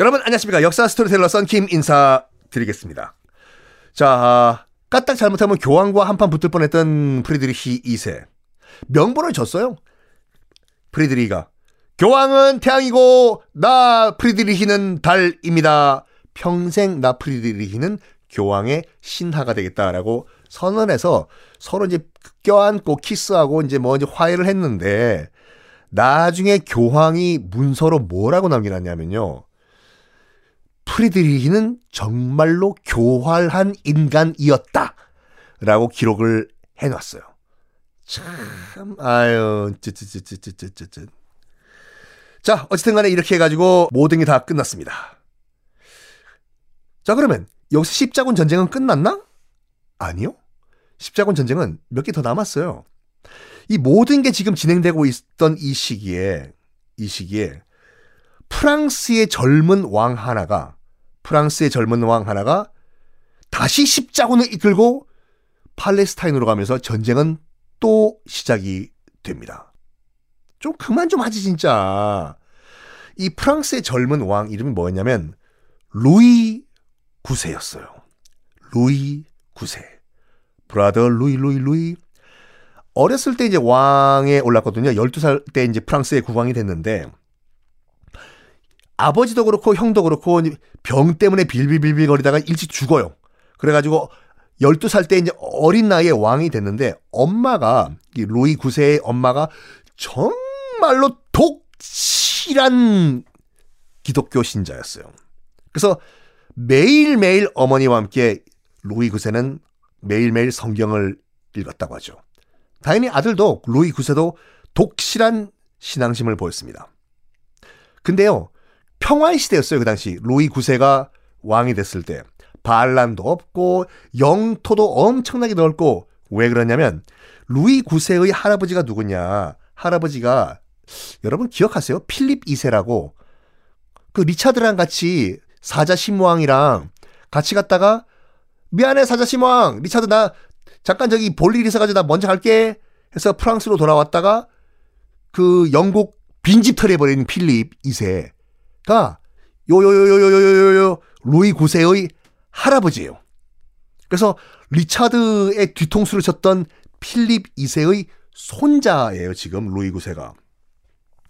여러분 안녕하십니까 역사 스토리텔러 썬킴 인사드리겠습니다. 자 까딱 잘못하면 교황과 한판 붙을 뻔했던 프리드리히 2세 명분을 줬어요. 프리드리히가 교황은 태양이고 나 프리드리히는 달입니다. 평생 나 프리드리히는 교황의 신하가 되겠다라고 선언해서 서로 이제 껴안고 키스하고 이제 뭐 이제 화해를 했는데 나중에 교황이 문서로 뭐라고 남겨놨냐면요. 프리드리히는 정말로 교활한 인간이었다. 라고 기록을 해놨어요. 참, 아유, 쯔쯔쯔쯔쯔쯔쯔. 자, 어쨌든 간에 이렇게 해가지고 모든 게 다 끝났습니다. 자, 그러면 여기서 십자군 전쟁은 끝났나? 아니요. 십자군 전쟁은 몇 개 더 남았어요. 이 모든 게 지금 진행되고 있던 이 시기에, 이 시기에 프랑스의 젊은 왕 하나가, 프랑스의 젊은 왕 하나가 다시 십자군을 이끌고 팔레스타인으로 가면서 전쟁은 또 시작이 됩니다. 좀 그만 좀 하지 진짜. 이 프랑스의 젊은 왕 이름이 뭐였냐면 루이 9세였어요. 루이 9세. 브라더 루이 루이 루이. 어렸을 때 이제 왕에 올랐거든요. 12살 때 이제 프랑스의 국왕이 됐는데 아버지도 그렇고 형도 그렇고 병 때문에 빌빌빌빌 거리다가 일찍 죽어요. 그래가지고 12살 때 이제 어린 나이에 왕이 됐는데 엄마가 루이 9세의 엄마가 정말로 독실한 기독교 신자였어요. 그래서 매일매일 어머니와 함께 루이 9세는 매일매일 성경을 읽었다고 하죠. 당연히 아들도 루이 9세도 독실한 신앙심을 보였습니다. 근데요, 평화의 시대였어요, 그 당시. 루이 9세가 왕이 됐을 때. 반란도 없고, 영토도 엄청나게 넓고, 왜 그러냐면, 루이 9세의 할아버지가 누구냐. 할아버지가, 여러분 기억하세요? 필립 2세라고, 그 리차드랑 같이 사자심의 왕이랑 같이 갔다가, 미안해, 사자심의 왕! 리차드 나 잠깐 저기 볼일 있어가지고 나 먼저 갈게 해서 프랑스로 돌아왔다가 그 영국 빈집털 해버린 필립 2세 가 요요요요요요요 루이 9세의 할아버지예요. 그래서 리차드의 뒤통수를 쳤던 필립 2세의 손자예요, 지금 루이 9세가.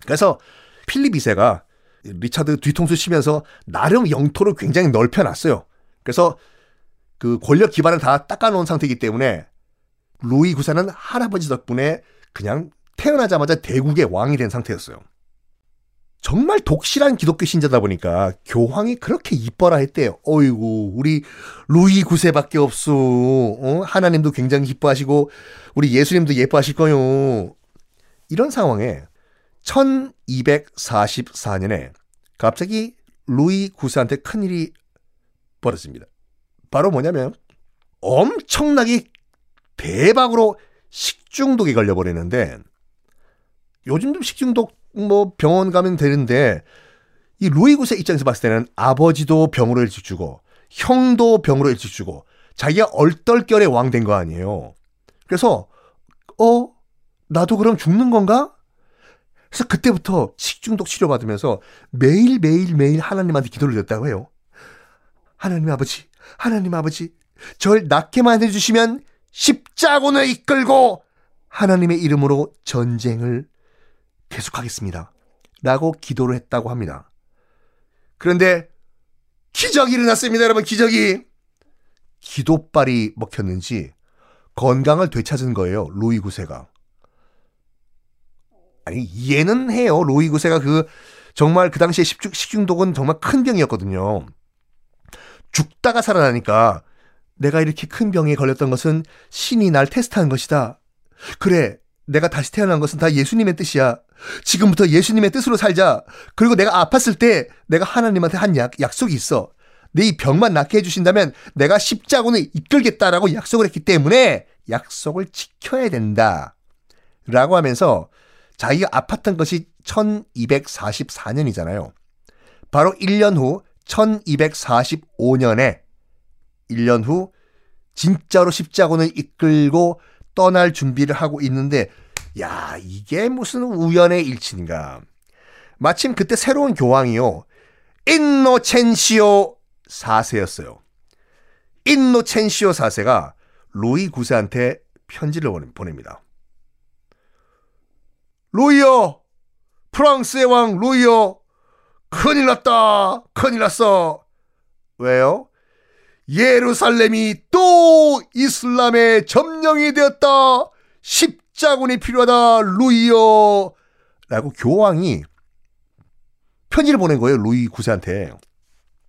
그래서 필립 2세가 리차드 뒤통수 치면서 나름 영토를 굉장히 넓혀놨어요. 그래서 그 권력 기반을 다 닦아놓은 상태이기 때문에 루이 9세는 할아버지 덕분에 그냥 태어나자마자 대국의 왕이 된 상태였어요. 정말 독실한 기독교 신자다 보니까 교황이 그렇게 이뻐라 했대요. 어이구, 우리 루이 9세밖에 없어. 어? 하나님도 굉장히 기뻐하시고, 우리 예수님도 예뻐하실 거요. 이런 상황에 1244년에 갑자기 루이 9세한테 큰일이 벌어집니다. 바로 뭐냐면 엄청나게 대박으로 식중독이 걸려버리는데 요즘도 식중독 뭐 병원 가면 되는데 이 루이 9세 입장에서 봤을 때는 아버지도 병으로 일찍 죽어 형도 병으로 일찍 죽어 자기가 얼떨결에 왕 된 거 아니에요. 그래서 어 나도 그럼 죽는 건가? 그래서 그때부터 식중독 치료받으면서 매일 매일 매일 하나님한테 기도를 드렸다고 해요. 하나님 아버지, 하나님 아버지, 절 낫게만 해주시면 십자군을 이끌고 하나님의 이름으로 전쟁을 계속하겠습니다. 라고 기도를 했다고 합니다. 그런데 기적이 일어났습니다, 여러분. 기적이. 기도빨이 먹혔는지 건강을 되찾은 거예요. 루이 9세가. 아니 이해는 해요. 루이 9세가 그 정말 그 당시에 식중, 식중독은 정말 큰 병이었거든요. 죽다가 살아나니까 내가 이렇게 큰 병에 걸렸던 것은 신이 날 테스트한 것이다. 그래, 내가 다시 태어난 것은 다 예수님의 뜻이야. 지금부터 예수님의 뜻으로 살자. 그리고 내가 아팠을 때 내가 하나님한테 한 약, 약속이 있어. 내 이 병만 낫게 해주신다면 내가 십자군을 이끌겠다라고 약속을 했기 때문에 약속을 지켜야 된다. 라고 하면서 자기가 아팠던 것이 1244년이잖아요. 바로 1년 후 1245년에 1년 후 진짜로 십자군을 이끌고 떠날 준비를 하고 있는데 야 이게 무슨 우연의 일치인가 마침 그때 새로운 교황이요 인노첸시오 4세였어요. 인노첸시오 4세가 루이 9세한테 편지를 보냅니다. 루이여! 프랑스의 왕 루이여! 큰일 났다! 큰일 났어! 왜요? 예루살렘이 또 이슬람의 점령이 되었다! 십자군이 필요하다! 루이여! 라고 교황이 편지를 보낸 거예요. 루이 9세한테.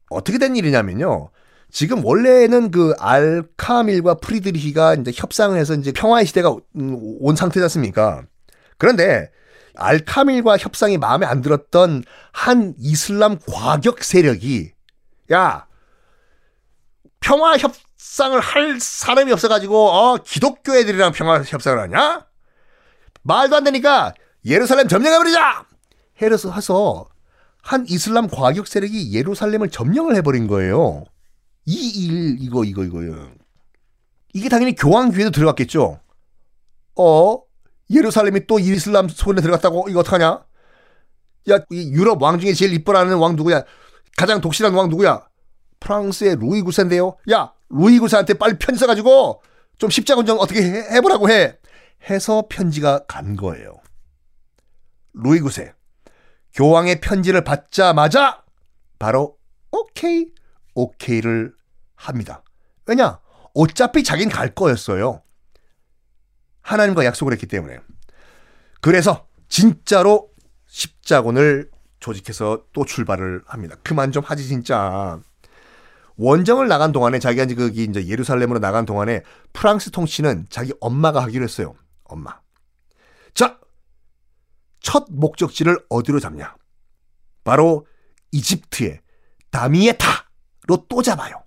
어떻게 된 일이냐면요. 지금 원래는 그 알카밀과 프리드리히가 이제 협상을 해서 이제 평화의 시대가 온 상태지 않습니까? 그런데 알카밀과 협상이 마음에 안 들었던 한 이슬람 과격 세력이 야 평화 협상을 할 사람이 없어가지고 어 기독교 애들이랑 평화 협상을 하냐? 말도 안 되니까 예루살렘 점령해버리자! 해서 해서 한 이슬람 과격 세력이 예루살렘을 점령을 해버린 거예요. 이 일, 이거, 이거, 이거요. 이게 당연히 교황 귀에도 들어갔겠죠. 어? 예루살렘이 또 이슬람 손에 들어갔다고? 이거 어떡하냐? 야, 유럽 왕 중에 제일 이뻐라는 왕 누구야? 가장 독실한 왕 누구야? 프랑스의 루이 구세인데요. 야, 루이 구세한테 빨리 편지 써가지고 좀 십자군정 어떻게 해, 해보라고 해. 해서 편지가 간 거예요. 루이 구세. 교황의 편지를 받자마자 바로 오케이, 오케이를 합니다. 왜냐? 어차피 자긴 갈 거였어요. 하나님과 약속을 했기 때문에. 그래서 진짜로 십자군을 조직해서 또 출발을 합니다. 그만 좀 하지 진짜. 원정을 나간 동안에 자기가 이제 거기 이제 예루살렘으로 나간 동안에 프랑스 통치는 자기 엄마가 하기로 했어요. 엄마. 자, 첫 목적지를 어디로 잡냐? 바로 이집트의 다미에타로 또 잡아요.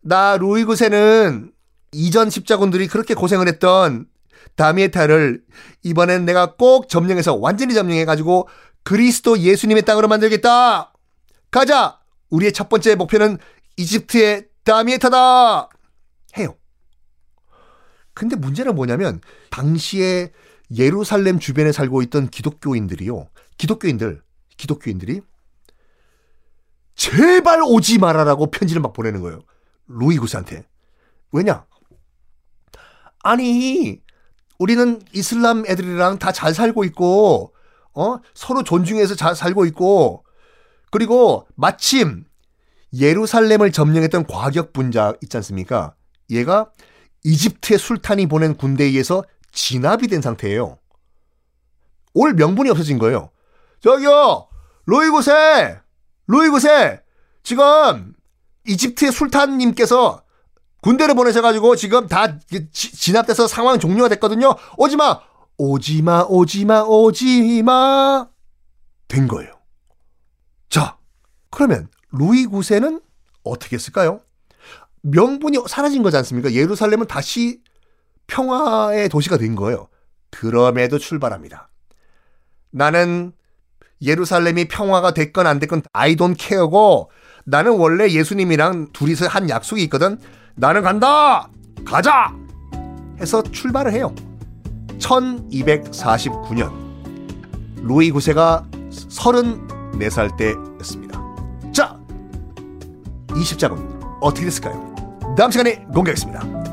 나 루이 구세는 이전 십자군들이 그렇게 고생을 했던 다미에타를 이번엔 내가 꼭 점령해서 완전히 점령해가지고 그리스도 예수님의 땅으로 만들겠다. 가자. 우리의 첫 번째 목표는 이집트의 다미에타다. 해요. 근데 문제는 뭐냐면 당시에 예루살렘 주변에 살고 있던 기독교인들이요. 기독교인들, 기독교인들이 제발 오지 말아라고 편지를 막 보내는 거예요. 루이 구스한테. 왜냐? 아니, 우리는 이슬람 애들이랑 다 잘 살고 있고, 어? 서로 존중해서 잘 살고 있고, 그리고 마침 예루살렘을 점령했던 과격 분자 있지 않습니까? 얘가 이집트의 술탄이 보낸 군대에 의해서 진압이 된 상태예요. 올 명분이 없어진 거예요. 저기요, 로이고세, 로이고세, 지금 이집트의 술탄님께서 군대를 보내셔가지고 지금 다 진압돼서 상황 종료가 됐거든요. 오지마, 오지마, 오지마, 오지마. 된 거예요. 자, 그러면 루이 9세는 어떻게 했을까요? 명분이 사라진 거지 않습니까? 예루살렘은 다시 평화의 도시가 된 거예요. 그럼에도 출발합니다. 나는 예루살렘이 평화가 됐건 안 됐건 I don't care고 나는 원래 예수님이랑 둘이서 한 약속이 있거든. 나는 간다! 가자! 해서 출발을 해요. 1249년 루이 9세가 34살 때였습니다. 자, 이 십자군 어떻게 됐을까요? 다음 시간에 공개하겠습니다.